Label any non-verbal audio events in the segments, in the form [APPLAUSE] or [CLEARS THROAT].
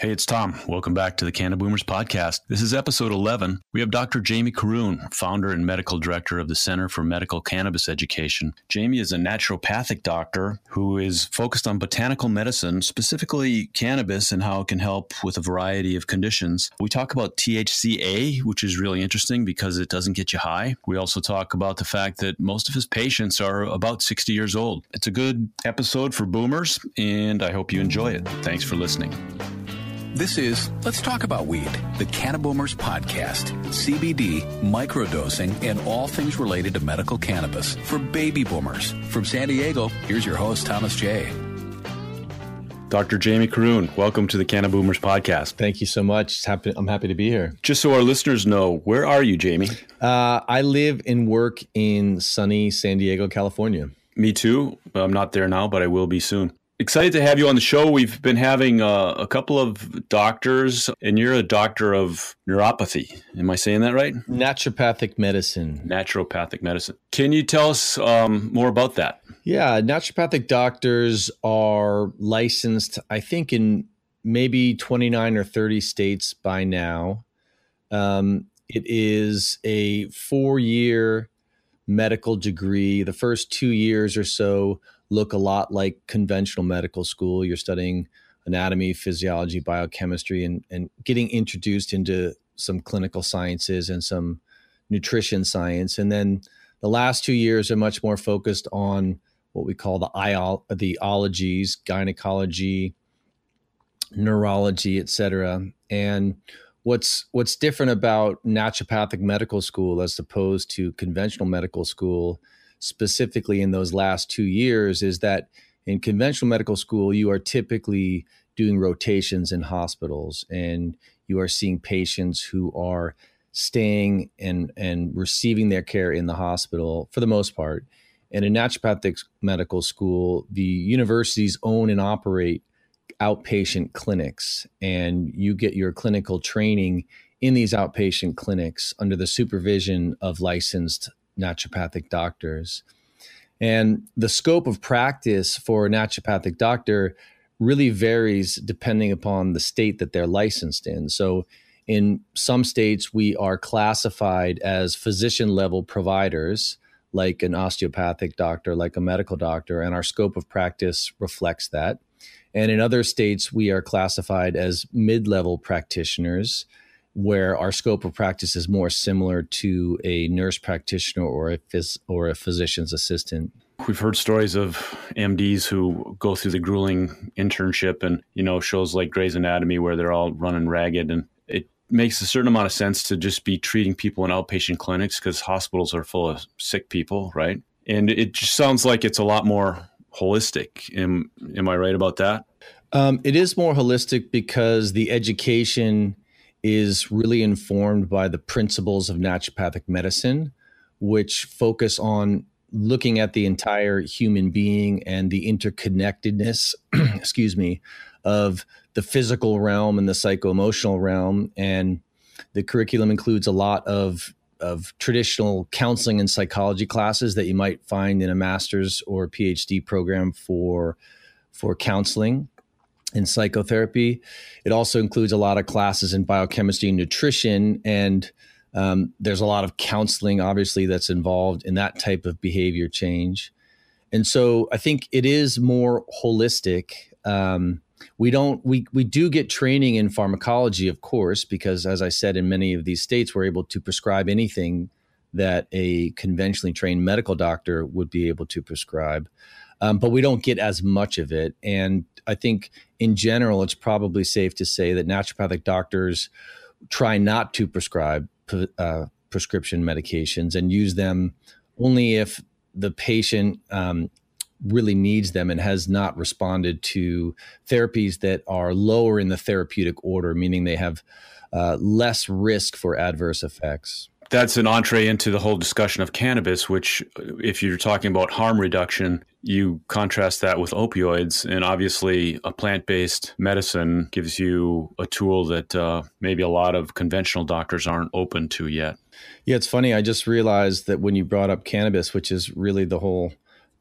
Hey, it's Tom. Welcome back to the Cannaboomers podcast. This is episode 11. We have Dr. Jamie Corroon, founder and medical director of the Center for Medical Cannabis Education. Jamie is a naturopathic doctor who is focused on botanical medicine, specifically cannabis and how it can help with a variety of conditions. We talk about THCA, which is really interesting because it doesn't get you high. We also talk about the fact that most of his patients are about 60 years old. It's a good episode for boomers, and I hope you enjoy it. Thanks for listening. This is Let's Talk About Weed, the Cannaboomers podcast. CBD, microdosing, and all things related to medical cannabis for baby boomers. From San Diego, here's your host, Thomas J. Dr. Jamie Corroon, welcome to the Cannaboomers podcast. Thank you so much. Happy, I'm happy to be here. Just so our listeners know, where are you, Jamie? Uh, I live and work in sunny San Diego, California. Me too. I'm not there now, but I will be soon. Excited to have you on the show. We've been having uh, a couple of doctors, and you're a doctor of neuropathy. Am I saying that right? Naturopathic medicine. Naturopathic medicine. Can you tell us um, more about that? Yeah, naturopathic doctors are licensed, I think, in maybe 29 or 30 states by now. Um, it is a four year medical degree. The first two years or so look a lot like conventional medical school. You're studying anatomy, physiology, biochemistry, and, and getting introduced into some clinical sciences and some nutrition science. And then the last two years are much more focused on what we call the iol- the ologies, gynecology, neurology, et cetera. And what's what's different about naturopathic medical school as opposed to conventional medical school specifically in those last two years is that in conventional medical school, you are typically doing rotations in hospitals and you are seeing patients who are staying and, and receiving their care in the hospital for the most part. And in naturopathic medical school, the universities own and operate outpatient clinics, and you get your clinical training in these outpatient clinics under the supervision of licensed naturopathic doctors. And the scope of practice for a naturopathic doctor really varies depending upon the state that they're licensed in. So, in some states, we are classified as physician level providers, like an osteopathic doctor, like a medical doctor, and our scope of practice reflects that. And in other states, we are classified as mid level practitioners, where our scope of practice is more similar to a nurse practitioner or a phys- or a physician's assistant. We've heard stories of MDs who go through the grueling internship and you know shows like Grey's Anatomy where they're all running ragged and it makes a certain amount of sense to just be treating people in outpatient clinics because hospitals are full of sick people, right? And it just sounds like it's a lot more holistic. Am am I right about that? Um, it is more holistic because the education is really informed by the principles of naturopathic medicine, which focus on looking at the entire human being and the interconnectedness, [CLEARS THROAT] excuse me, of the physical realm and the psycho-emotional realm. And the curriculum includes a lot of of traditional counseling and psychology classes that you might find in a master's or PhD program for for counseling in psychotherapy. It also includes a lot of classes in biochemistry and nutrition. And um, there's a lot of counseling, obviously, that's involved in that type of behavior change. And so I think it is more holistic. Um, we don't we we do get training in pharmacology, of course, because as I said, in many of these states, we're able to prescribe anything that a conventionally trained medical doctor would be able to prescribe. Um, but we don't get as much of it. And I think in general, it's probably safe to say that naturopathic doctors try not to prescribe uh, prescription medications and use them only if the patient um, really needs them and has not responded to therapies that are lower in the therapeutic order, meaning they have uh, less risk for adverse effects that's an entree into the whole discussion of cannabis, which, if you're talking about harm reduction, you contrast that with opioids. And obviously, a plant based medicine gives you a tool that uh, maybe a lot of conventional doctors aren't open to yet. Yeah, it's funny. I just realized that when you brought up cannabis, which is really the whole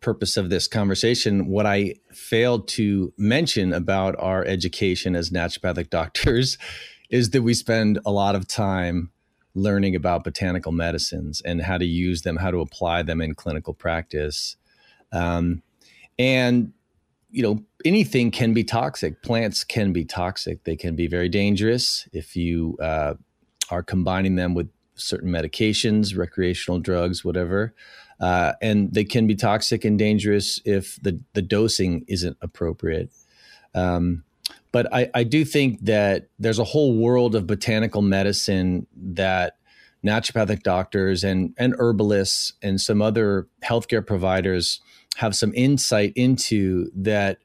purpose of this conversation, what I failed to mention about our education as naturopathic [LAUGHS] doctors is that we spend a lot of time learning about botanical medicines and how to use them, how to apply them in clinical practice. Um, and, you know, anything can be toxic. Plants can be toxic. They can be very dangerous if you uh, are combining them with certain medications, recreational drugs, whatever. Uh, and they can be toxic and dangerous if the, the dosing isn't appropriate. Um, but I, I do think that there's a whole world of botanical medicine that naturopathic doctors and, and herbalists and some other healthcare providers have some insight into that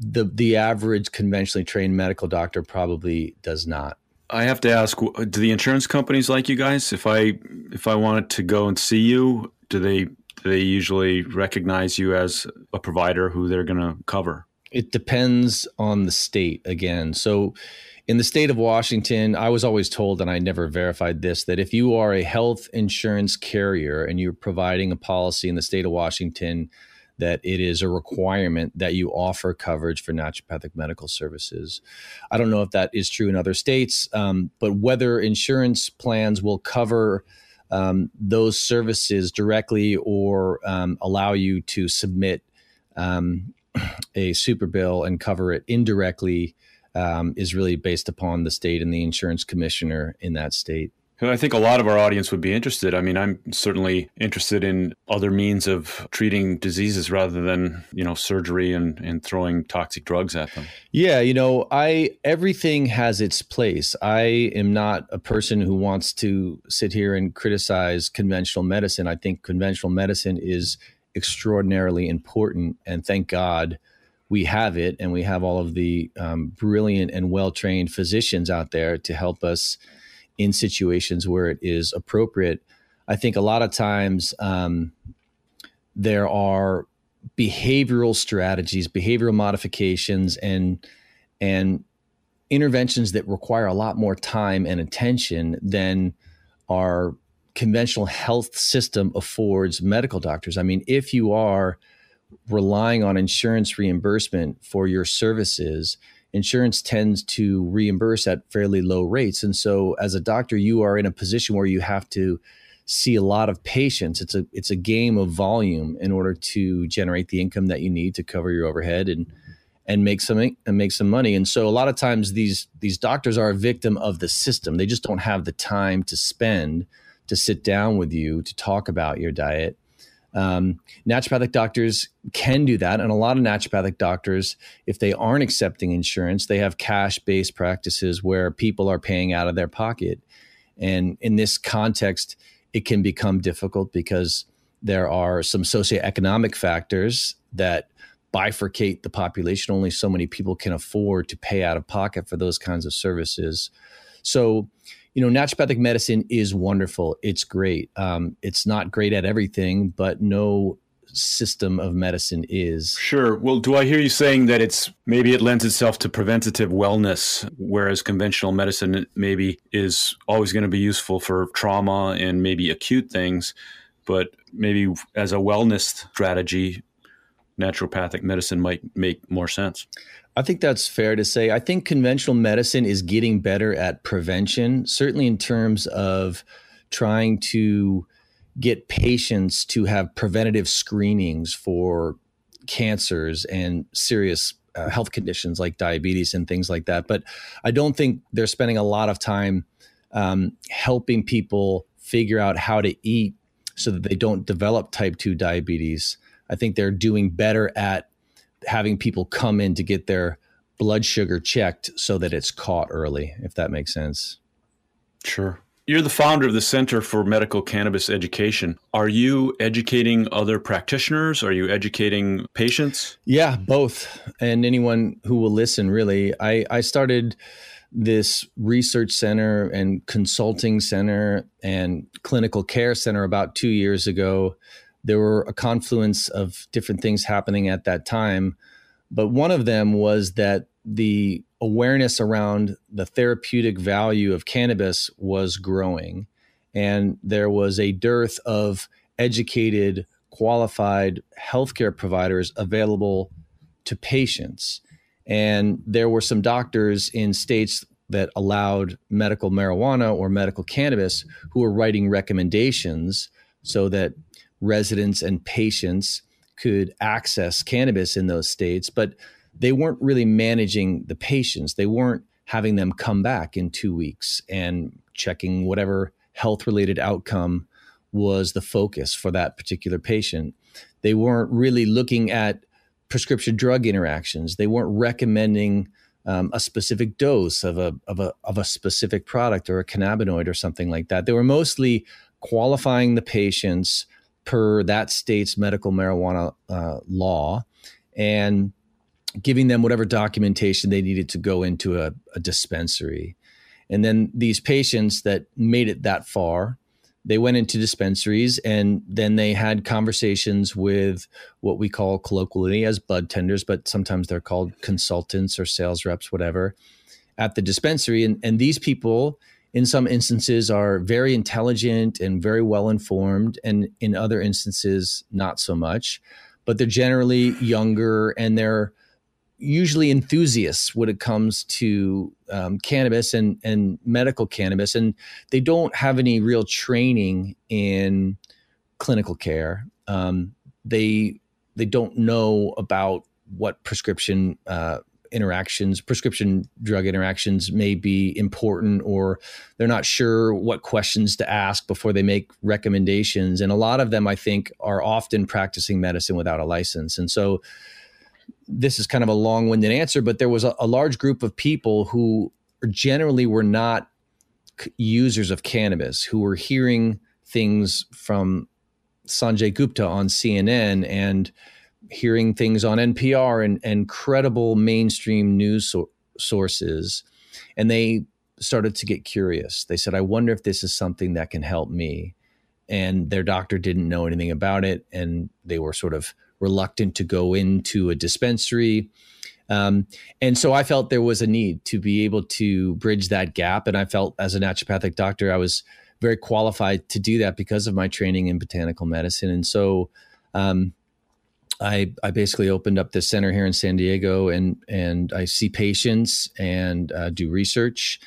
the the average conventionally trained medical doctor probably does not. I have to ask: Do the insurance companies like you guys? If I if I wanted to go and see you, do they do they usually recognize you as a provider who they're going to cover? It depends on the state again. So in the state of Washington, I was always told, and I never verified this, that if you are a health insurance carrier and you're providing a policy in the state of Washington, that it is a requirement that you offer coverage for naturopathic medical services. I don't know if that is true in other states, um, but whether insurance plans will cover um, those services directly or um, allow you to submit um, [CLEARS THROAT] a super bill and cover it indirectly um, is really based upon the state and the insurance commissioner in that state. I think a lot of our audience would be interested. I mean, I'm certainly interested in other means of treating diseases rather than, you know, surgery and, and throwing toxic drugs at them. Yeah, you know, I everything has its place. I am not a person who wants to sit here and criticize conventional medicine. I think conventional medicine is extraordinarily important and thank God we have it and we have all of the um, brilliant and well-trained physicians out there to help us in situations where it is appropriate. I think a lot of times um, there are behavioral strategies, behavioral modifications, and and interventions that require a lot more time and attention than our conventional health system affords medical doctors. I mean, if you are relying on insurance reimbursement for your services insurance tends to reimburse at fairly low rates. And so as a doctor, you are in a position where you have to see a lot of patients. It's a it's a game of volume in order to generate the income that you need to cover your overhead and and make some and make some money. And so a lot of times these these doctors are a victim of the system. They just don't have the time to spend to sit down with you to talk about your diet um, naturopathic doctors can do that. And a lot of naturopathic doctors, if they aren't accepting insurance, they have cash based practices where people are paying out of their pocket. And in this context, it can become difficult because there are some socioeconomic factors that bifurcate the population. Only so many people can afford to pay out of pocket for those kinds of services. So, you know, naturopathic medicine is wonderful. It's great. Um, it's not great at everything, but no system of medicine is. Sure. Well, do I hear you saying that it's maybe it lends itself to preventative wellness, whereas conventional medicine maybe is always going to be useful for trauma and maybe acute things, but maybe as a wellness strategy, naturopathic medicine might make more sense. I think that's fair to say. I think conventional medicine is getting better at prevention, certainly in terms of trying to get patients to have preventative screenings for cancers and serious uh, health conditions like diabetes and things like that. But I don't think they're spending a lot of time um, helping people figure out how to eat so that they don't develop type 2 diabetes. I think they're doing better at having people come in to get their blood sugar checked so that it's caught early, if that makes sense. Sure. You're the founder of the Center for Medical Cannabis Education. Are you educating other practitioners? Are you educating patients? Yeah, both. And anyone who will listen, really. I, I started this research center and consulting center and clinical care center about two years ago there were a confluence of different things happening at that time. But one of them was that the awareness around the therapeutic value of cannabis was growing. And there was a dearth of educated qualified healthcare providers available to patients. And there were some doctors in states that allowed medical marijuana or medical cannabis who were writing recommendations so that residents and patients could access cannabis in those states, but they weren't really managing the patients. They weren't having them come back in two weeks and checking whatever health related outcome was the focus for that particular patient. They weren't really looking at prescription drug interactions. They weren't recommending um, a specific dose of a, of, a, of a specific product or a cannabinoid or something like that. They were mostly qualifying the patients per that state's medical marijuana uh, law and giving them whatever documentation they needed to go into a, a dispensary. And then these patients that made it that far, they went into dispensaries and then they had conversations with what we call colloquially as bud tenders, but sometimes they're called consultants or sales reps, whatever, at the dispensary. And, and these people, in some instances, are very intelligent and very well informed, and in other instances, not so much. But they're generally younger and they're usually enthusiasts when it comes to um, cannabis and, and medical cannabis, and they don't have any real training in clinical care. Um, they they don't know about what prescription uh, interactions, prescription drug interactions may be important, or they're not sure what questions to ask before they make recommendations. And a lot of them, I think, are often practicing medicine without a license. And so this is kind of a long-winded answer, but there was a, a large group of people who generally were not users of cannabis who were hearing things from Sanjay Gupta on CNN and hearing things on NPR and, and credible mainstream news so- sources. And they started to get curious. They said, I wonder if this is something that can help me. And their doctor didn't know anything about it. And they were sort of reluctant to go into a dispensary. Um, and so I felt there was a need to be able to bridge that gap. And I felt as a naturopathic doctor, I was very qualified to do that because of my training in botanical medicine. And so um, I, I basically opened up this center here in San Diego and, and I see patients and uh, do research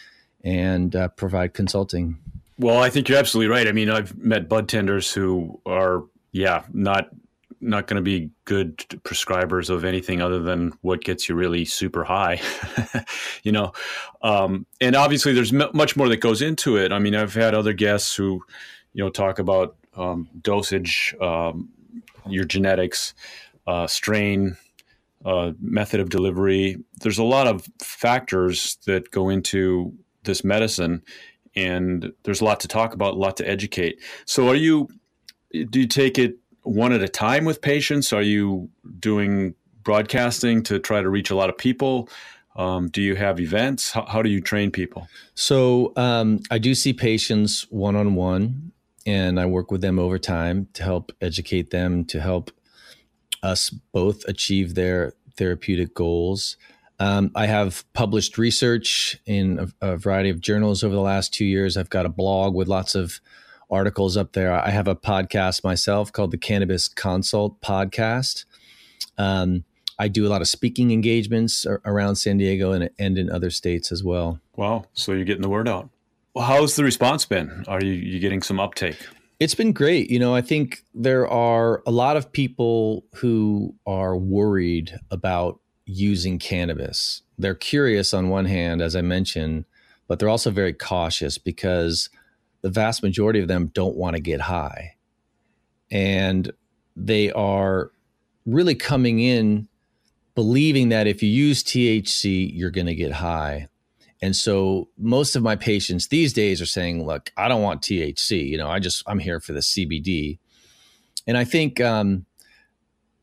and uh, provide consulting. Well, I think you're absolutely right. I mean, I've met bud tenders who are, yeah, not not going to be good prescribers of anything other than what gets you really super high, [LAUGHS] you know. Um, and obviously, there's m- much more that goes into it. I mean, I've had other guests who, you know, talk about um, dosage, um, your genetics, uh, strain, uh, method of delivery. There's a lot of factors that go into this medicine, and there's a lot to talk about, a lot to educate. So, are you? Do you take it one at a time with patients? Are you doing broadcasting to try to reach a lot of people? Um, do you have events? How, how, do you train people? So um, I do see patients one on one, and I work with them over time to help educate them, to help us both achieve their therapeutic goals. Um, I have published research in a, a, variety of journals over the last two years. I've got a blog with lots of articles up there. I have a podcast myself called the Cannabis Consult Podcast. Um, I do a lot of speaking engagements around San Diego and, and in other states as well. Wow. So you're getting the word out. How's the response been? Are you, you getting some uptake? It's been great. You know, I think there are a lot of people who are worried about using cannabis. They're curious on one hand, as I mentioned, but they're also very cautious because the vast majority of them don't want to get high. And they are really coming in believing that if you use THC, you're going to get high. And so most of my patients these days are saying, look, I don't want THC. You know, I just, I'm here for the CBD. And I think, um,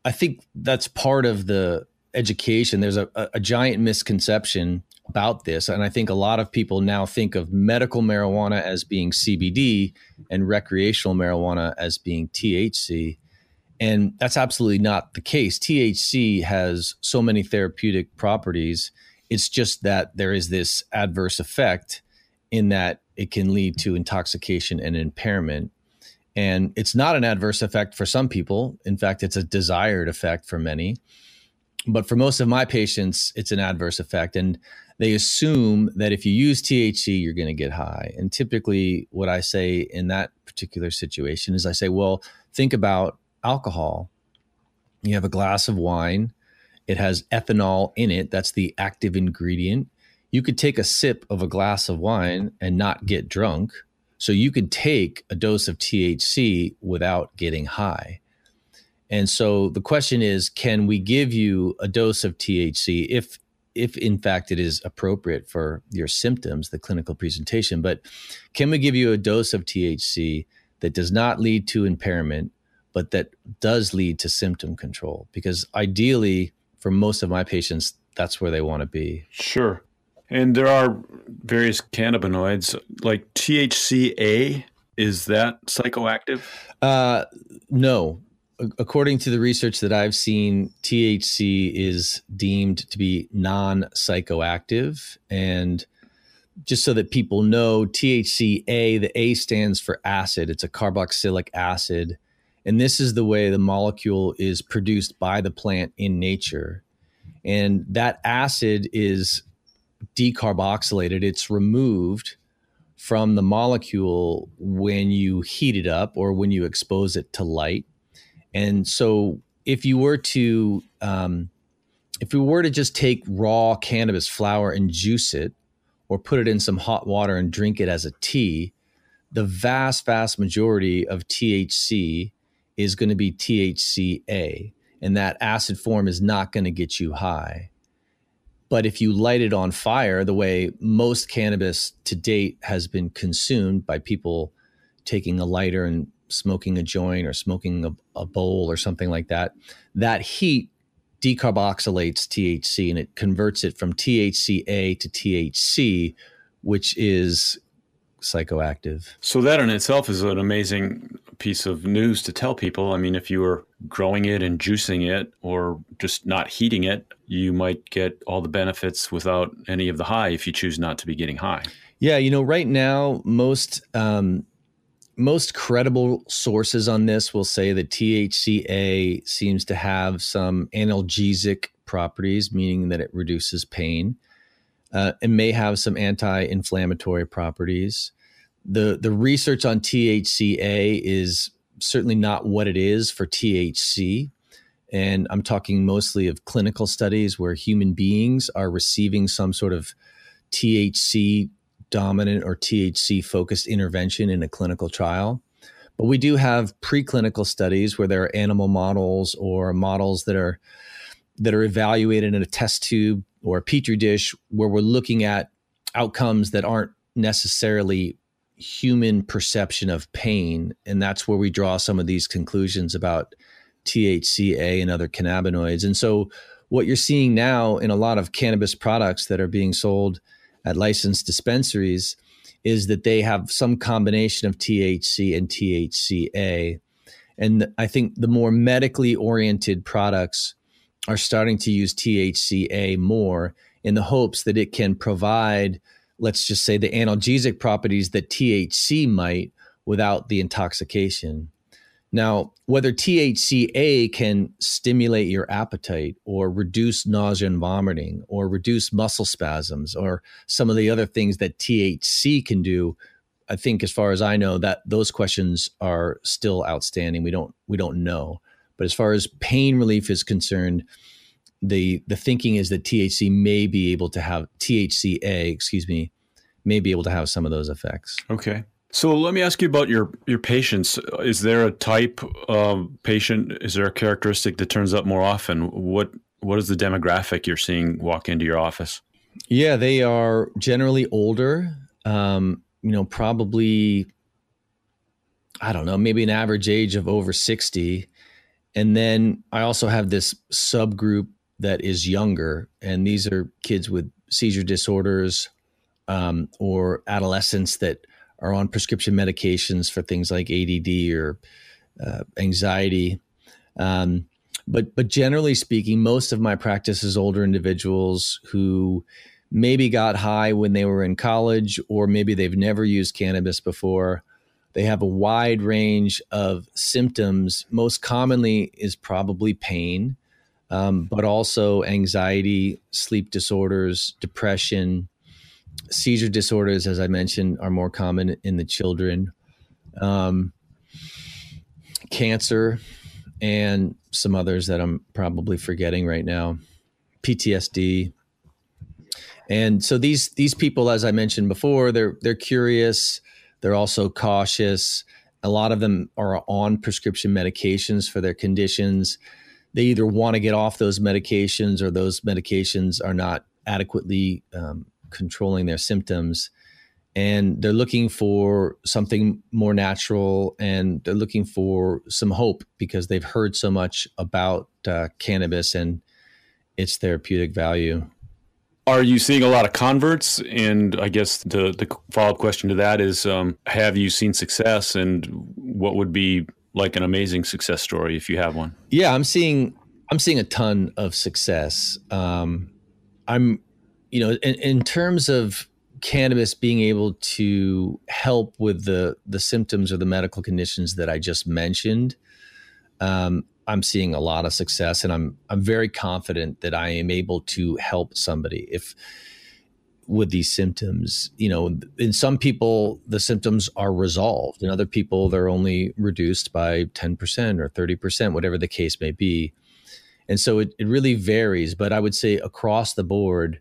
I think that's part of the education. There's a, a giant misconception about this. And I think a lot of people now think of medical marijuana as being CBD and recreational marijuana as being THC. And that's absolutely not the case. THC has so many therapeutic properties. It's just that there is this adverse effect in that it can lead to intoxication and impairment. And it's not an adverse effect for some people. In fact, it's a desired effect for many. But for most of my patients, it's an adverse effect. And they assume that if you use THC, you're going to get high. And typically, what I say in that particular situation is I say, well, think about alcohol. You have a glass of wine, it has ethanol in it. That's the active ingredient. You could take a sip of a glass of wine and not get drunk. So you could take a dose of THC without getting high. And so the question is can we give you a dose of THC if if in fact it is appropriate for your symptoms, the clinical presentation, but can we give you a dose of THC that does not lead to impairment but that does lead to symptom control? Because ideally for most of my patients that's where they want to be. Sure. And there are various cannabinoids like THCA. Is that psychoactive? Uh, no. According to the research that I've seen, THC is deemed to be non psychoactive. And just so that people know, THCA, the A stands for acid, it's a carboxylic acid. And this is the way the molecule is produced by the plant in nature. And that acid is decarboxylated, it's removed from the molecule when you heat it up or when you expose it to light. And so, if you were to, um, if we were to just take raw cannabis flower and juice it, or put it in some hot water and drink it as a tea, the vast, vast majority of THC is going to be THCA, and that acid form is not going to get you high. But if you light it on fire, the way most cannabis to date has been consumed by people taking a lighter and smoking a joint or smoking a, a bowl or something like that, that heat decarboxylates THC and it converts it from THCA to THC, which is psychoactive. So that in itself is an amazing piece of news to tell people. I mean, if you were growing it and juicing it or just not heating it, you might get all the benefits without any of the high if you choose not to be getting high. Yeah, you know, right now most um, most credible sources on this will say that THCA seems to have some analgesic properties, meaning that it reduces pain. Uh, it may have some anti-inflammatory properties. the The research on THCA is certainly not what it is for THC, and I'm talking mostly of clinical studies where human beings are receiving some sort of THC dominant or THC focused intervention in a clinical trial. But we do have preclinical studies where there are animal models or models that are that are evaluated in a test tube or a petri dish where we're looking at outcomes that aren't necessarily human perception of pain and that's where we draw some of these conclusions about THCA and other cannabinoids. And so what you're seeing now in a lot of cannabis products that are being sold at licensed dispensaries is that they have some combination of THC and THCA. And I think the more medically oriented products are starting to use THCA more in the hopes that it can provide, let's just say, the analgesic properties that THC might without the intoxication. Now, whether THCA can stimulate your appetite or reduce nausea and vomiting or reduce muscle spasms or some of the other things that THC can do, I think as far as I know that those questions are still outstanding. We don't we don't know. But as far as pain relief is concerned, the the thinking is that THC may be able to have THCA, excuse me, may be able to have some of those effects. Okay. So let me ask you about your your patients. Is there a type of patient? Is there a characteristic that turns up more often? What what is the demographic you're seeing walk into your office? Yeah, they are generally older. Um, you know, probably I don't know, maybe an average age of over sixty. And then I also have this subgroup that is younger, and these are kids with seizure disorders um, or adolescents that are on prescription medications for things like ADD or uh, anxiety. Um, but but generally speaking, most of my practice is older individuals who maybe got high when they were in college, or maybe they've never used cannabis before, They have a wide range of symptoms. Most commonly is probably pain, um, but also anxiety, sleep disorders, depression, seizure disorders, as I mentioned, are more common in the children. Um, cancer, and some others that I'm probably forgetting right now. PTSD. And so these these people, as I mentioned before, they're they're curious. They're also cautious. A lot of them are on prescription medications for their conditions. They either want to get off those medications or those medications are not adequately um, controlling their symptoms and they're looking for something more natural and they're looking for some hope because they've heard so much about uh, cannabis and its therapeutic value. Are you seeing a lot of converts? And I guess the, the follow up question to that is um, Have you seen success and what would be like an amazing success story if you have one? Yeah, I'm seeing. I'm seeing a ton of success. Um, I'm, you know, in, in terms of cannabis being able to help with the the symptoms or the medical conditions that I just mentioned, um, I'm seeing a lot of success, and I'm I'm very confident that I am able to help somebody if with these symptoms. You know, in some people the symptoms are resolved, in other people they're only reduced by ten percent or thirty percent, whatever the case may be. And so it, it really varies, but I would say across the board,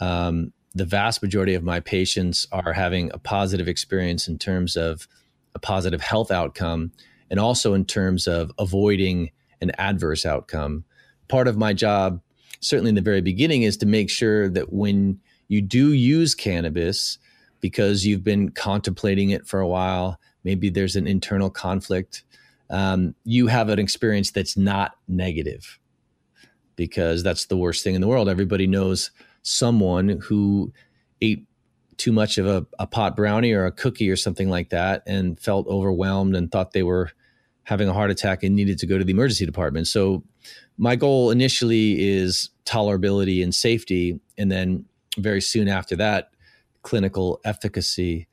um, the vast majority of my patients are having a positive experience in terms of a positive health outcome and also in terms of avoiding an adverse outcome. Part of my job, certainly in the very beginning, is to make sure that when you do use cannabis, because you've been contemplating it for a while, maybe there's an internal conflict, um, you have an experience that's not negative because that's the worst thing in the world. Everybody knows someone who ate too much of a, a pot brownie or a cookie or something like that and felt overwhelmed and thought they were having a heart attack and needed to go to the emergency department. So my goal initially is tolerability and safety, and then very soon after that, clinical efficacy.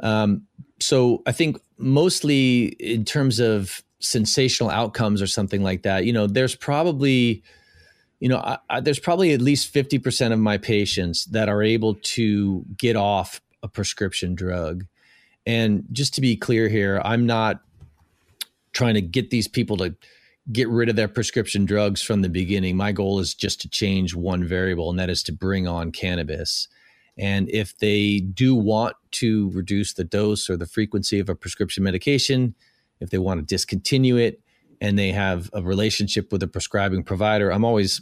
Um, so I think mostly in terms of sensational outcomes or something like that, you know, there's probably you know, I, I, there's probably at least 50% of my patients that are able to get off a prescription drug. And just to be clear here, I'm not trying to get these people to get rid of their prescription drugs from the beginning. My goal is just to change one variable, and that is to bring on cannabis. And if they do want to reduce the dose or the frequency of a prescription medication, if they want to discontinue it, and they have a relationship with a prescribing provider, I'm always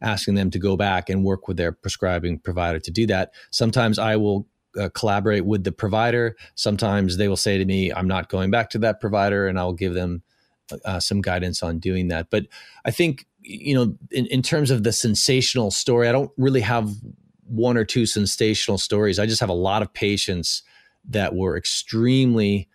asking them to go back and work with their prescribing provider to do that. Sometimes I will uh, collaborate with the provider. Sometimes they will say to me, I'm not going back to that provider, and I'll give them uh, some guidance on doing that. But I think, you know, in, in terms of the sensational story, I don't really have one or two sensational stories. I just have a lot of patients that were extremely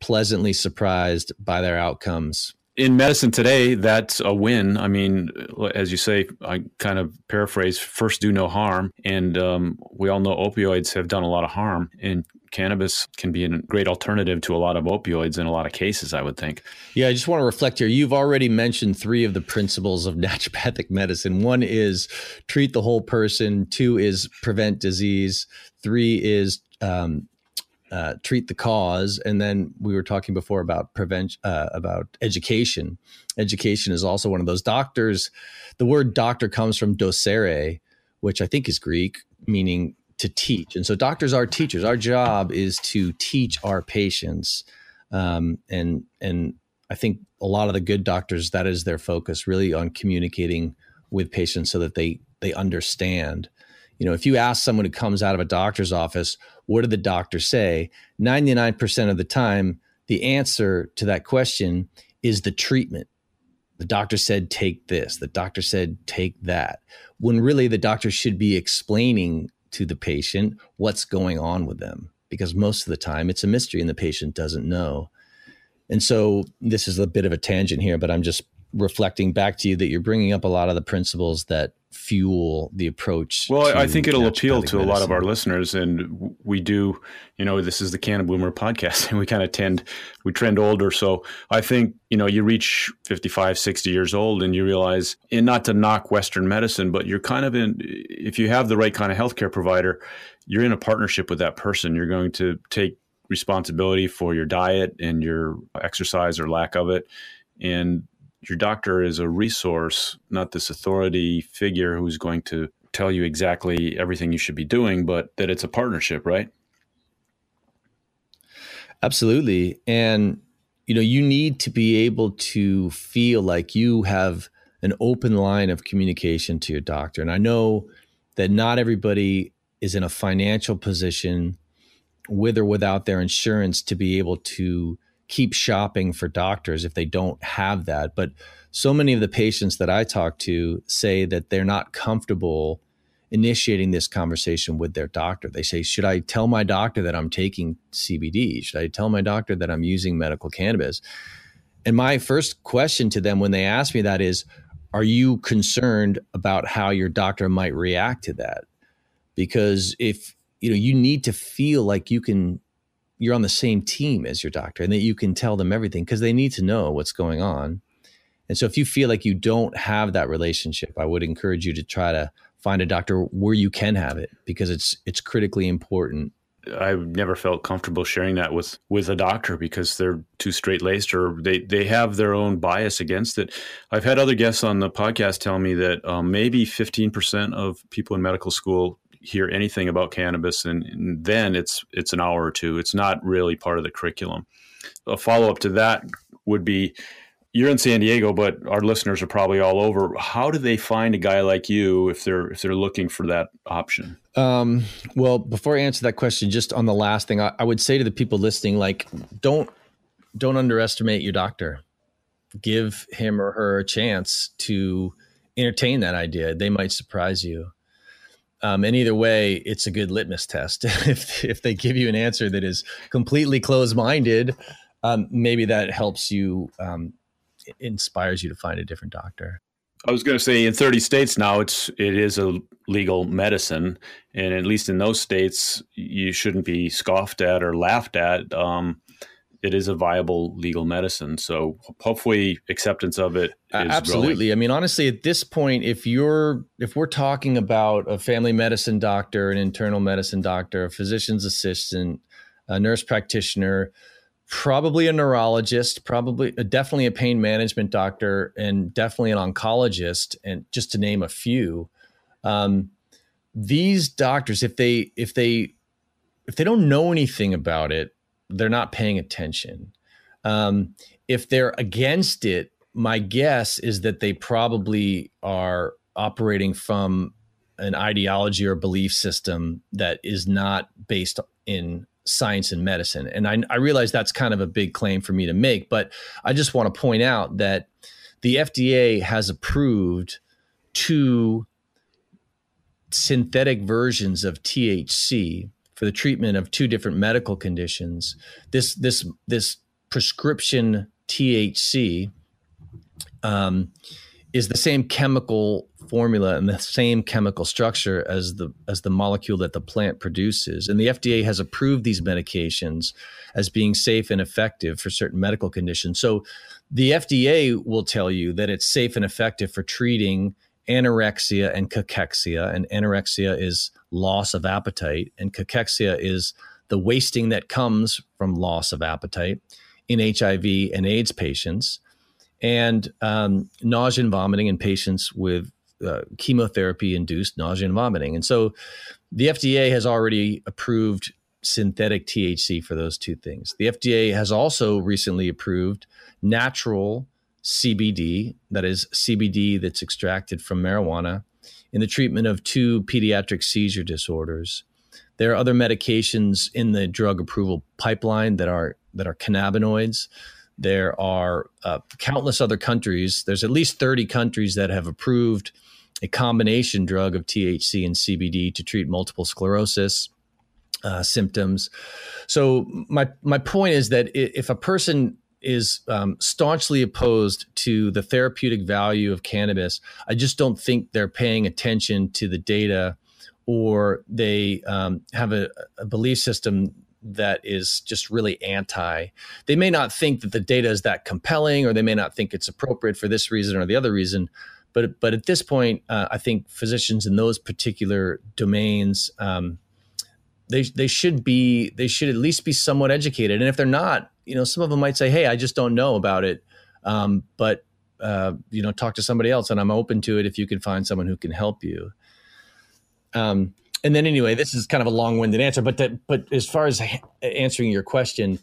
pleasantly surprised by their outcomes in medicine today, that's a win. I mean, as you say, I kind of paraphrase: first, do no harm, and um, we all know opioids have done a lot of harm, and cannabis can be a great alternative to a lot of opioids in a lot of cases. I would think. Yeah, I just want to reflect here. You've already mentioned three of the principles of [LAUGHS] naturopathic medicine. One is treat the whole person. Two is prevent disease. Three is um, uh, treat the cause, and then we were talking before about prevention, uh, about education. Education is also one of those. Doctors, the word doctor comes from docere, which I think is Greek, meaning to teach. And so doctors are teachers. Our job is to teach our patients, um, and and I think a lot of the good doctors that is their focus, really on communicating with patients so that they they understand you know, if you ask someone who comes out of a doctor's office, what did the doctor say? 99% of the time, the answer to that question is the treatment. The doctor said, take this. The doctor said, take that. When really the doctor should be explaining to the patient what's going on with them, because most of the time it's a mystery and the patient doesn't know. And so this is a bit of a tangent here, but I'm just reflecting back to you that you're bringing up a lot of the principles that fuel the approach. Well, I think it'll appeal to medicine. a lot of our listeners, and we do. You know, this is the Canna Boomer podcast, [LAUGHS] and we kind of tend we trend older. So I think you know you reach 55, 60 years old, and you realize, and not to knock Western medicine, but you're kind of in. If you have the right kind of healthcare provider, you're in a partnership with that person. You're going to take responsibility for your diet and your exercise or lack of it, and your doctor is a resource, not this authority figure who's going to tell you exactly everything you should be doing, but that it's a partnership, right? Absolutely. And you know, you need to be able to feel like you have an open line of communication to your doctor. And I know that not everybody is in a financial position with or without their insurance to be able to keep shopping for doctors if they don't have that. But so many of the patients that I talk to say that they're not comfortable initiating this conversation with their doctor. They say, Should I tell my doctor that I'm taking CBD? Should I tell my doctor that I'm using medical cannabis? And my first question to them when they ask me that is, Are you concerned about how your doctor might react to that? Because if you know, you need to feel like you can you're on the same team as your doctor and that you can tell them everything because they need to know what's going on. And so if you feel like you don't have that relationship, I would encourage you to try to find a doctor where you can have it because it's it's critically important. I've never felt comfortable sharing that with with a doctor because they're too straight laced or they they have their own bias against it. I've had other guests on the podcast tell me that um, maybe fifteen percent of people in medical school hear anything about cannabis, and, and then it's it's an hour or two. It's not really part of the curriculum. A follow up to that would be you're in San Diego, but our listeners are probably all over. How do they find a guy like you if they're if they're looking for that option? Um, well, before I answer that question, just on the last thing, I, I, would say to the people listening, like, don't don't underestimate your doctor. Give him or her a chance to entertain that idea. They might surprise you. Um, and either way, it's a good litmus test. [LAUGHS] if if they give you an answer that is completely closed minded, um, maybe that helps you, um, inspires you to find a different doctor. I was going to say in 30 states now it's it is a legal medicine, and at least in those states you shouldn't be scoffed at or laughed at. Um, it is a viable legal medicine. So hopefully acceptance of it absolutely. Growing. I mean, honestly, at this point, if you're if we're talking about a family medicine doctor, an internal medicine doctor, a physician's assistant, a nurse practitioner, probably a neurologist, probably uh, definitely a pain management doctor, and definitely an oncologist, and just to name a few. Um, these doctors, if they if they if they don't know anything about it, they're not paying attention. Um, if they're against it, my guess is that they probably are operating from an ideology or belief system that is not based in science and medicine. And I, I, realize that's kind of a big claim for me to make, but I just want to point out that the FDA has approved two synthetic versions of THC for the treatment of two different medical conditions. This this this prescription THC um, is the same chemical formula and the same chemical structure as the as the molecule that the plant produces. And the FDA has approved these medications as being safe and effective for certain medical conditions. So the FDA will tell you that it's safe and effective for treating anorexia and cachexia. And anorexia is loss of appetite, and cachexia is the wasting that comes from loss of appetite in HIV and AIDS patients, and um, nausea and vomiting in patients with uh, chemotherapy induced nausea and vomiting. And so the FDA has already approved synthetic THC for those two things. The FDA has also recently approved natural CBD, that is CBD that's extracted from marijuana, in the treatment of two pediatric seizure disorders. There are other medications in the drug approval pipeline that are that are cannabinoids. There are uh, countless other countries. There's at least 30 countries that have approved a combination drug of THC and CBD to treat multiple sclerosis uh, symptoms. So my my point is that if a person is um, staunchly opposed to the therapeutic value of cannabis. I just don't think they're paying attention to the data, or they um, have a, a belief system that is just really anti. They may not think that the data is that compelling, or they may not think it's appropriate for this reason or the other reason. But but at this point, uh, I think physicians in those particular domains. Um, they, they should be they should at least be somewhat educated and if they're not you know, some of them might say, "Hey, I just don't know about it," um, but uh, you know, talk to somebody else, and I'm open to it if you can find someone who can help you. Um, and then, anyway, this is kind of a long-winded answer, but that, but as far as answering your question,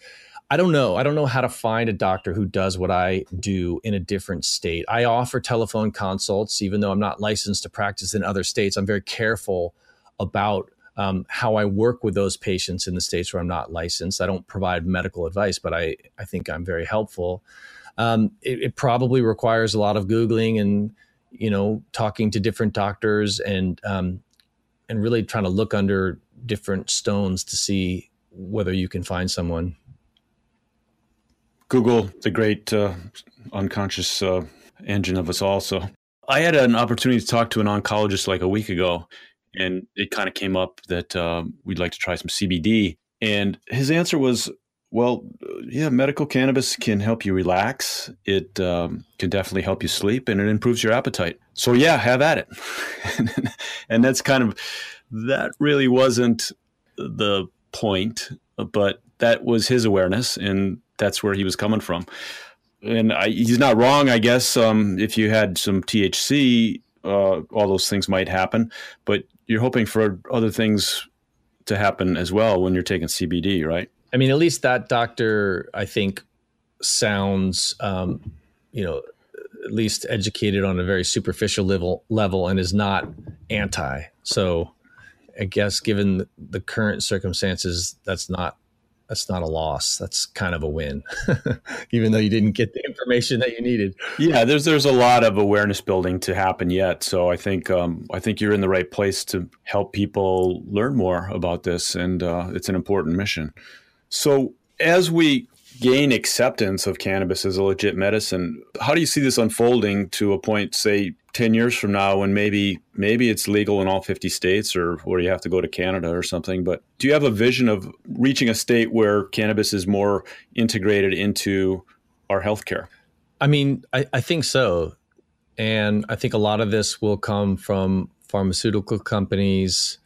I don't know. I don't know how to find a doctor who does what I do in a different state. I offer telephone consults, even though I'm not licensed to practice in other states. I'm very careful about um, how I work with those patients in the states where I'm not licensed. I don't provide medical advice, but I, I think I'm very helpful. Um, it, it, probably requires a lot of Googling and, you know, talking to different doctors and, um, and really trying to look under different stones to see whether you can find someone. Google, the great uh, unconscious uh, engine of us all. So I had an opportunity to talk to an oncologist like a week ago, and it kind of came up that um, we'd like to try some CBD. And his answer was, well, yeah, medical cannabis can help you relax. It um, can definitely help you sleep and it improves your appetite. So, yeah, have at it. [LAUGHS] and that's kind of, that really wasn't the point, but that was his awareness and that's where he was coming from. And I, he's not wrong, I guess. Um, if you had some THC, uh, all those things might happen. But you're hoping for other things to happen as well when you're taking CBD, right? I mean, at least that doctor, I think, sounds, um, you know, at least educated on a very superficial level level and is not anti. So, I guess given the current circumstances, that's not that's not a loss. That's kind of a win, [LAUGHS] even though you didn't get the information that you needed. Yeah, there's there's a lot of awareness building to happen yet. So I think um, I think you're in the right place to help people learn more about this, and uh, it's an important mission. So as we gain acceptance of cannabis as a legit medicine, how do you see this unfolding to a point, say, 10 years from now when maybe maybe it's legal in all 50 states or where you have to go to Canada or something but do you have a vision of reaching a state where cannabis is more integrated into our healthcare? I mean I, I think so. And I think a lot of this will come from pharmaceutical companies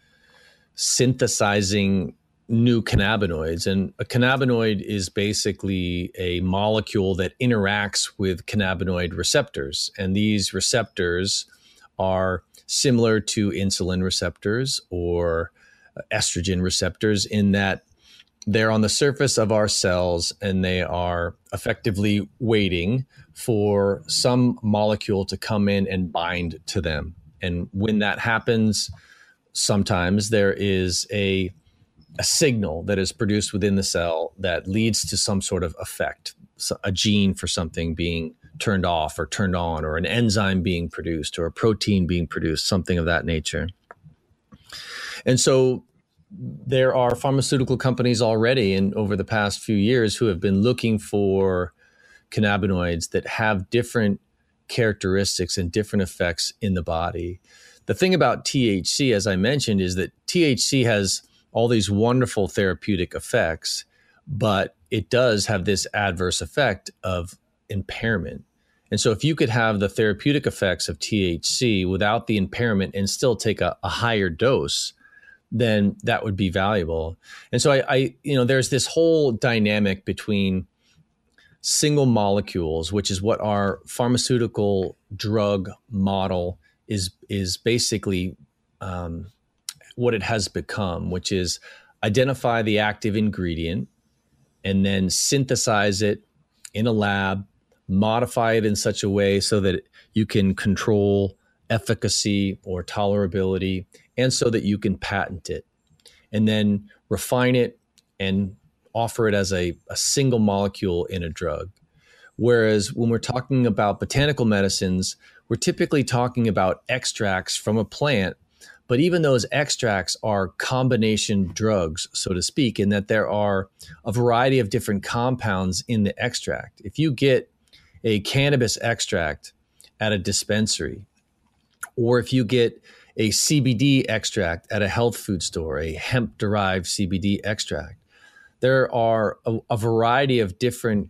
synthesizing new cannabinoids. And a cannabinoid is basically a molecule that interacts with cannabinoid receptors. And these receptors are similar to insulin receptors or uh, estrogen receptors in that they're on the surface of our cells and they are effectively waiting for some molecule to come in and bind to them. And when that happens, sometimes there is a a signal that is produced within the cell that leads to some sort of effect, a gene for something being turned off or turned on, or an enzyme being produced, or a protein being produced, something of that nature. And so there are pharmaceutical companies already, and over the past few years, who have been looking for cannabinoids that have different characteristics and different effects in the body. The thing about THC, as I mentioned, is that THC has all these wonderful therapeutic effects, but it does have this adverse effect of impairment. And so, if you could have the therapeutic effects of THC without the impairment and still take a, a higher dose, then that would be valuable. And so, I, I, you know, there's this whole dynamic between single molecules, which is what our pharmaceutical drug model is is basically um, what it has become, which is identify the active ingredient and then synthesize it in a lab, modify it in such a way so that you can control efficacy or tolerability, and so that you can patent it. And then refine it and offer it as a, a single molecule in a drug. Whereas when we're talking about botanical medicines, we're typically talking about extracts from a plant But even those extracts are combination drugs, so to speak, in that there are a variety of different compounds in the extract. If you get a cannabis extract at a dispensary, or if you get a CBD extract at a health food store, a hemp derived CBD extract, there are a, a variety of different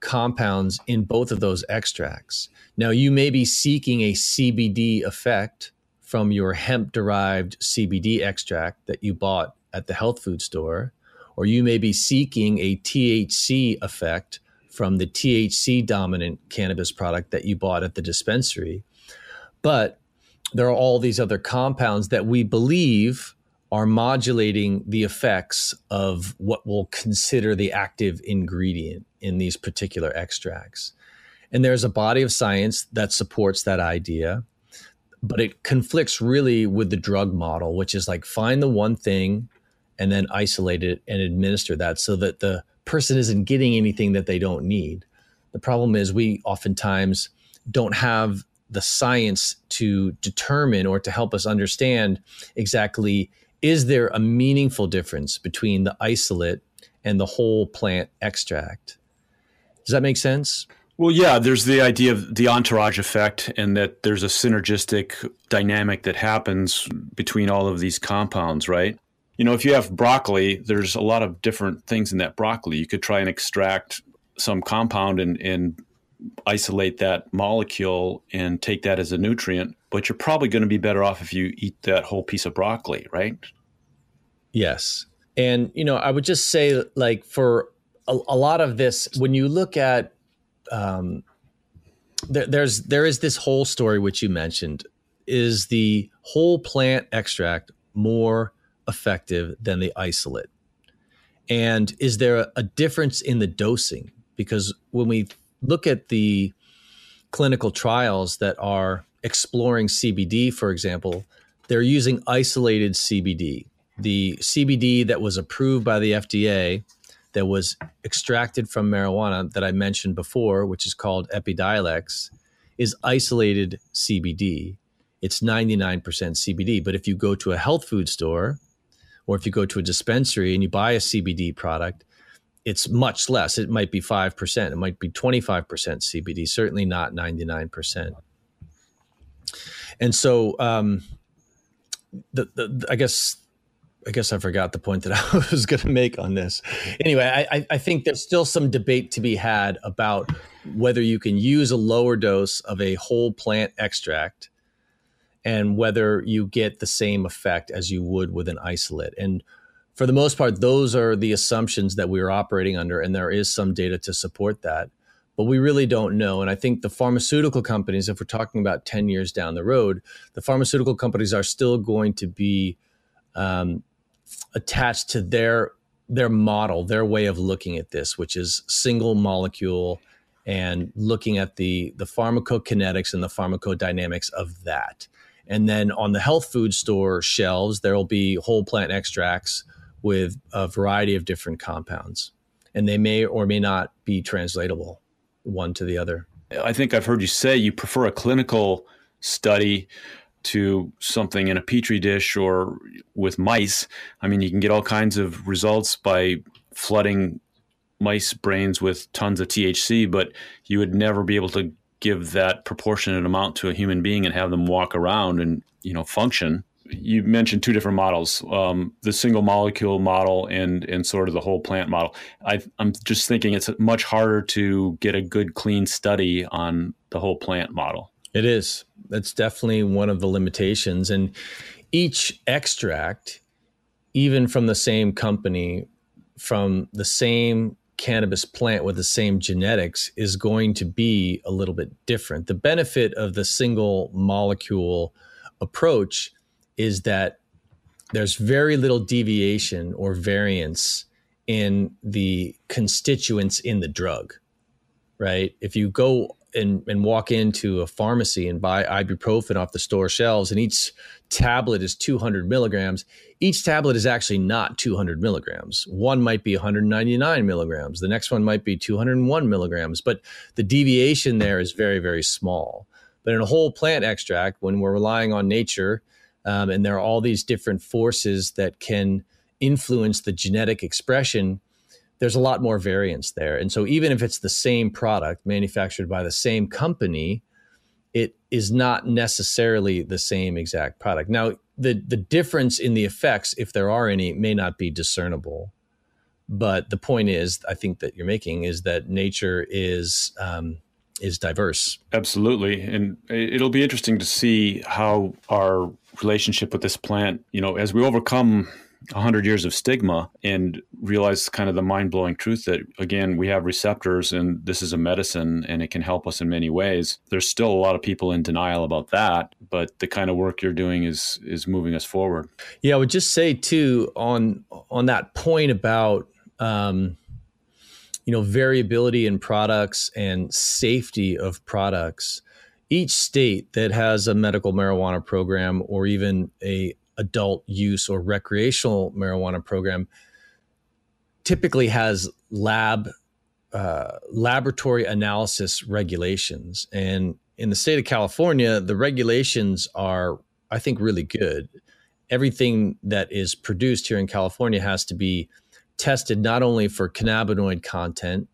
compounds in both of those extracts. Now, you may be seeking a CBD effect from your hemp derived CBD extract that you bought at the health food store, or you may be seeking a THC effect from the THC dominant cannabis product that you bought at the dispensary. But there are all these other compounds that we believe are modulating the effects of what we'll consider the active ingredient in these particular extracts. And there's a body of science that supports that idea but it conflicts really with the drug model, which is like find the one thing and then isolate it and administer that so that the person isn't getting anything that they don't need. The problem is we oftentimes don't have the science to determine or to help us understand exactly is there a meaningful difference between the isolate and the whole plant extract? Does that make sense? Well, yeah, there's the idea of the entourage effect, and that there's a synergistic dynamic that happens between all of these compounds, right? You know, if you have broccoli, there's a lot of different things in that broccoli. You could try and extract some compound and, and isolate that molecule and take that as a nutrient, but you're probably going to be better off if you eat that whole piece of broccoli, right? Yes. And, you know, I would just say, like, for a, a lot of this, when you look at um, there, there's there is this whole story which you mentioned. Is the whole plant extract more effective than the isolate? And is there a, a difference in the dosing? Because when we look at the clinical trials that are exploring CBD, for example, they're using isolated CBD. The CBD that was approved by the FDA that was extracted from marijuana that I mentioned before, which is called Epidiolex, is isolated CBD. It's 99% CBD. But if you go to a health food store or if you go to a dispensary and you buy a CBD product, it's much less. It might be 5%, it might be 25% CBD, certainly not 99%. And so, um, the, the, I guess I guess I forgot the point that [LAUGHS] I was going to make on this. Anyway, I, I, think there's still some debate to be had about whether you can use a lower dose of a whole plant extract and whether you get the same effect as you would with an isolate. And for the most part, those are the assumptions that we are operating under, and there is some data to support that. But we really don't know. And I think the pharmaceutical companies, if we're talking about 10 years down the road, the pharmaceutical companies are still going to be um, attached to their their model, their way of looking at this, which is single molecule and looking at the the pharmacokinetics and the pharmacodynamics of that. And then on the health food store shelves, there will be whole plant extracts with a variety of different compounds, and they may or may not be translatable one to the other. I think I've heard you say you prefer a clinical study to something in a petri dish or with mice. I mean, you can get all kinds of results by flooding mice brains with tons of THC, but you would never be able to give that proportionate amount to a human being and have them walk around and you know function. You mentioned two different models: um, the single molecule model and and sort of the whole plant model. I, I'm just thinking it's much harder to get a good, clean study on the whole plant model. It is. That's definitely one of the limitations. And each extract, even from the same company, from the same cannabis plant with the same genetics, is going to be a little bit different. The benefit of the single molecule approach is that there's very little deviation or variance in the constituents in the drug, right? If you go and, and walk into a pharmacy and buy ibuprofen off the store shelves, and each tablet is 200 milligrams, each tablet is actually not 200 milligrams. One might be 199 milligrams, the next one might be 201 milligrams, but the deviation there is very, very small. But in a whole plant extract, when we're relying on nature, um, and there are all these different forces that can influence the genetic expression there's a lot more variance there. And so even if it's the same product manufactured by the same company, it is not necessarily the same exact product. Now, the the difference in the effects, if there are any, may not be discernible. But the point is, I think that you're making is that nature is um, is diverse. Absolutely, and it'll be interesting to see how our relationship with this plant, you know, as we overcome 100 years of stigma and realize kind of the mind-blowing truth that again we have receptors and this is a medicine and it can help us in many ways. There's still a lot of people in denial about that but the kind of work you're doing is is moving us forward. Yeah i would just say too on on that point about um, you know variability in products and safety of products each state that has a medical marijuana program or even a adult use or recreational marijuana program typically has lab uh, laboratory analysis regulations. And in the state of california the regulations are i think really good. Everything that is produced here in california has to be tested not only for cannabinoid content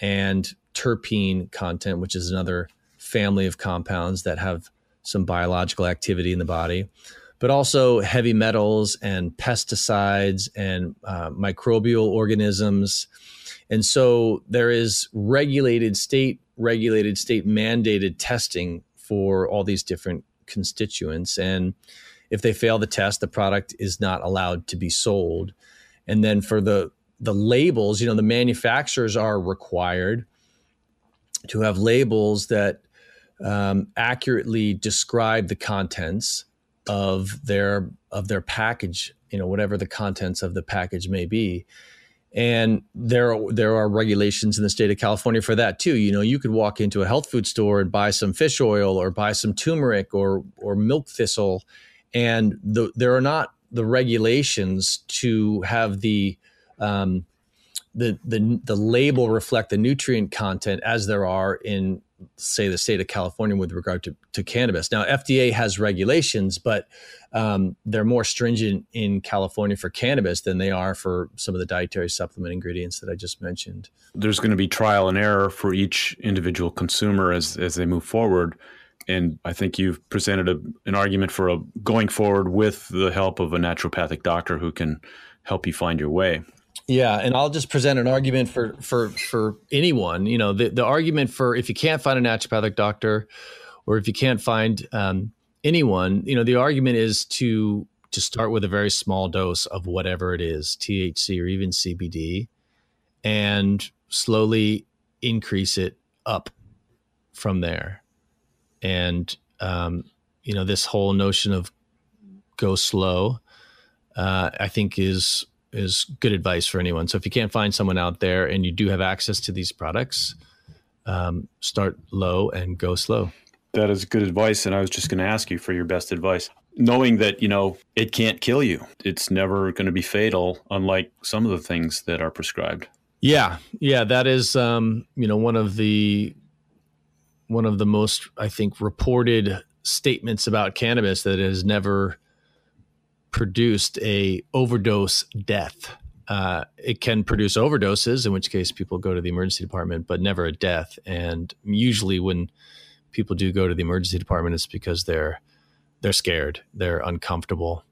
and terpene content which is another family of compounds that have some biological activity in the body but also heavy metals and pesticides and uh, microbial organisms. And so there is regulated state regulated state mandated testing for all these different constituents. And if they fail the test the product is not allowed to be sold. And then for the the labels you know the manufacturers are required to have labels that um, accurately describe the contents of their of their package, you know, whatever the contents of the package may be. And there there are regulations in the state of California for that too. You know, you could walk into a health food store and buy some fish oil or buy some turmeric or or milk thistle, and the, there are not the regulations to have the um, the the the label reflect the nutrient content as there are in say the state of California with regard to, to cannabis. Now, FDA has regulations, but um, they're more stringent in California for cannabis than they are for some of the dietary supplement ingredients that I just mentioned. There's going to be trial and error for each individual consumer as as they move forward. And I think you've presented a, an argument for a, going forward with the help of a naturopathic doctor who can help you find your way. Yeah, and I'll just present an argument for for for anyone. You know, the the argument for if you can't find a naturopathic doctor, or if you can't find um, anyone, you know, the argument is to to start with a very small dose of whatever it is, THC or even CBD, and slowly increase it up from there. And um, you know, this whole notion of go slow, uh, I think is is good advice for anyone. So if you can't find someone out there and you do have access to these products, um, start low and go slow. That is good advice. And I was just going to ask you for your best advice. Knowing that, you know, it can't kill you, it's never going to be fatal, unlike some of the things that are prescribed. Yeah. Yeah. That is, um, you know, one of the, one of the most, I think, reported statements about cannabis that has never produced a overdose death. Uh, it can produce overdoses, in which case people go to the emergency department, but never a death. And usually, when people do go to the emergency department, it's because they're they're scared, they're uncomfortable,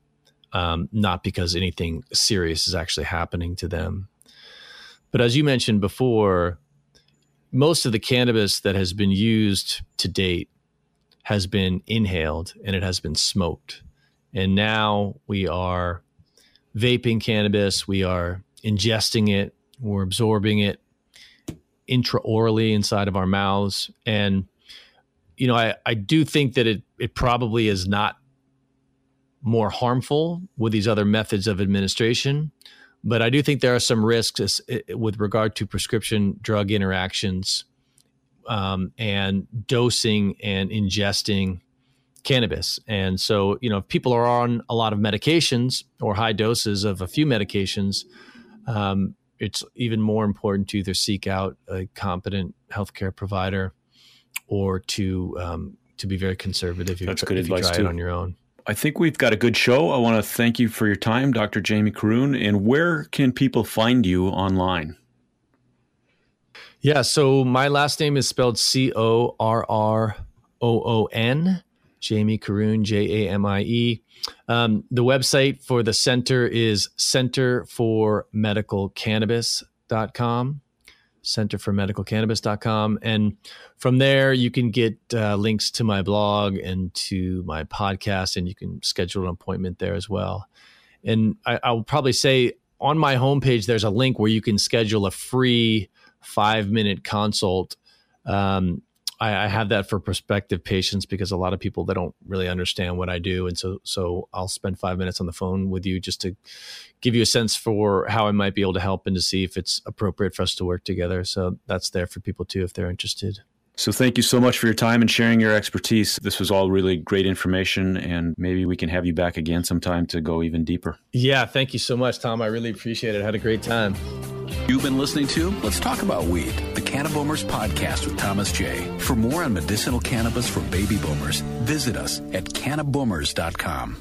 um, not because anything serious is actually happening to them. But as you mentioned before, most of the cannabis that has been used to date has been inhaled and it has been smoked. And now we are vaping cannabis, we are ingesting it, we're absorbing it intraorally inside of our mouths. And, you know, I, I do think that it, it probably is not more harmful with these other methods of administration. But I do think there are some risks with regard to prescription drug interactions um, and dosing and ingesting cannabis. And so, you know, if people are on a lot of medications or high doses of a few medications, um, it's even more important to either seek out a competent healthcare provider or to um, to be very conservative. That's good advice too. on your own. I think we've got a good show. I want to thank you for your time, Dr. Jamie Corroon. And where can people find you online? Yeah, so my last name is spelled C O R R O O N, Jamie Corroon, J A M I E. Um, the website for the center is Center for Medical Cannabis.com centerformedicalcannabis.com. And from there, you can get uh, links to my blog and to my podcast, and you can schedule an appointment there as well. And I, I will probably say on my homepage, there's a link where you can schedule a free five minute consult. Um, I, I, have that for prospective patients because a lot of people they don't really understand what I do, and so so I'll spend five minutes on the phone with you just to give you a sense for how I might be able to help and to see if it's appropriate for us to work together. So that's there for people too if they're interested. So thank you so much for your time and sharing your expertise. This was all really great information and maybe we can have you back again sometime to go even deeper. Yeah, thank you so much, Tom. I really appreciate it. I had a great time. You've been listening to Let's Talk About Weed, the Cannaboomers podcast with Thomas J. For more on medicinal cannabis for baby boomers, visit us at cannaboomers.com.